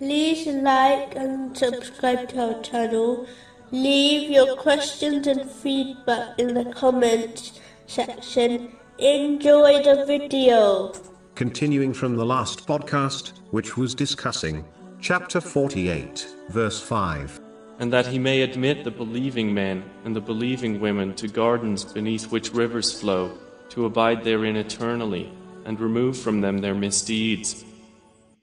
like and subscribe to our channel. Leave your questions and feedback in the comments section. Enjoy the video. Continuing from the last podcast, which was discussing chapter 48, verse 5. and that he may admit the believing men and the believing women to gardens beneath which rivers flow, to abide therein eternally, and remove from them their misdeeds.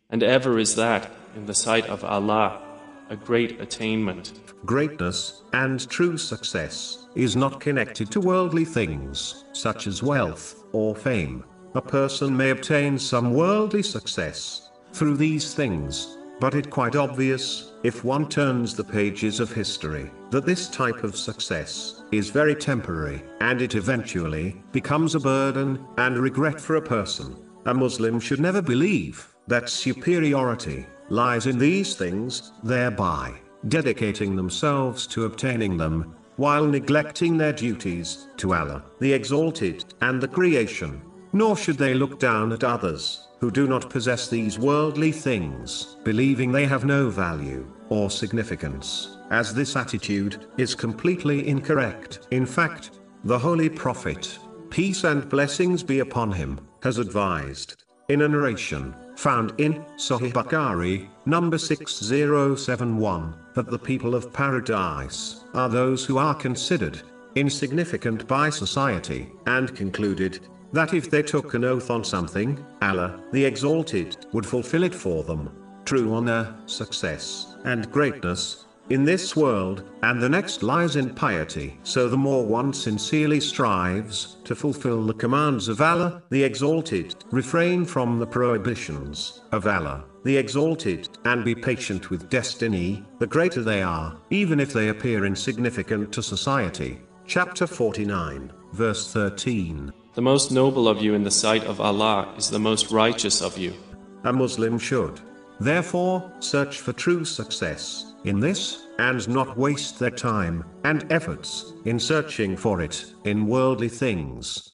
And ever is that, in the sight of Allah, a great attainment. Greatness and true success is not connected to worldly things, such as wealth or fame. A person may obtain some worldly success through these things, but it quite obvious, if one turns the pages of history, that this type of success is very temporary, and it eventually becomes a burden and regret for a person. A Muslim should never believe that superiority lies in these things, thereby dedicating themselves to obtaining them, while neglecting their duties to Allah, the Exalted, and the creation. Nor should they look down at others who do not possess these worldly things, believing they have no value or significance, as this attitude is completely incorrect. In fact, the Holy Prophet, peace and blessings be upon him, has advised, in a narration found in Sahih Bukhari, number 6071, that the people of paradise are those who are considered insignificant by society, and concluded that if they took an oath on something, Allah, the Exalted, would fulfill it for them. True honor, success, and greatness, in this world, and the next lies in piety. So the more one sincerely strives to fulfill the commands of Allah, the Exalted, refrain from the prohibitions of Allah, the Exalted, and be patient with destiny, the greater they are, even if they appear insignificant to society. Chapter 49, verse 13. The most noble of you in the sight of Allah is the most righteous of you. A Muslim should, therefore, search for true success in this, and not waste their time and efforts in searching for it in worldly things.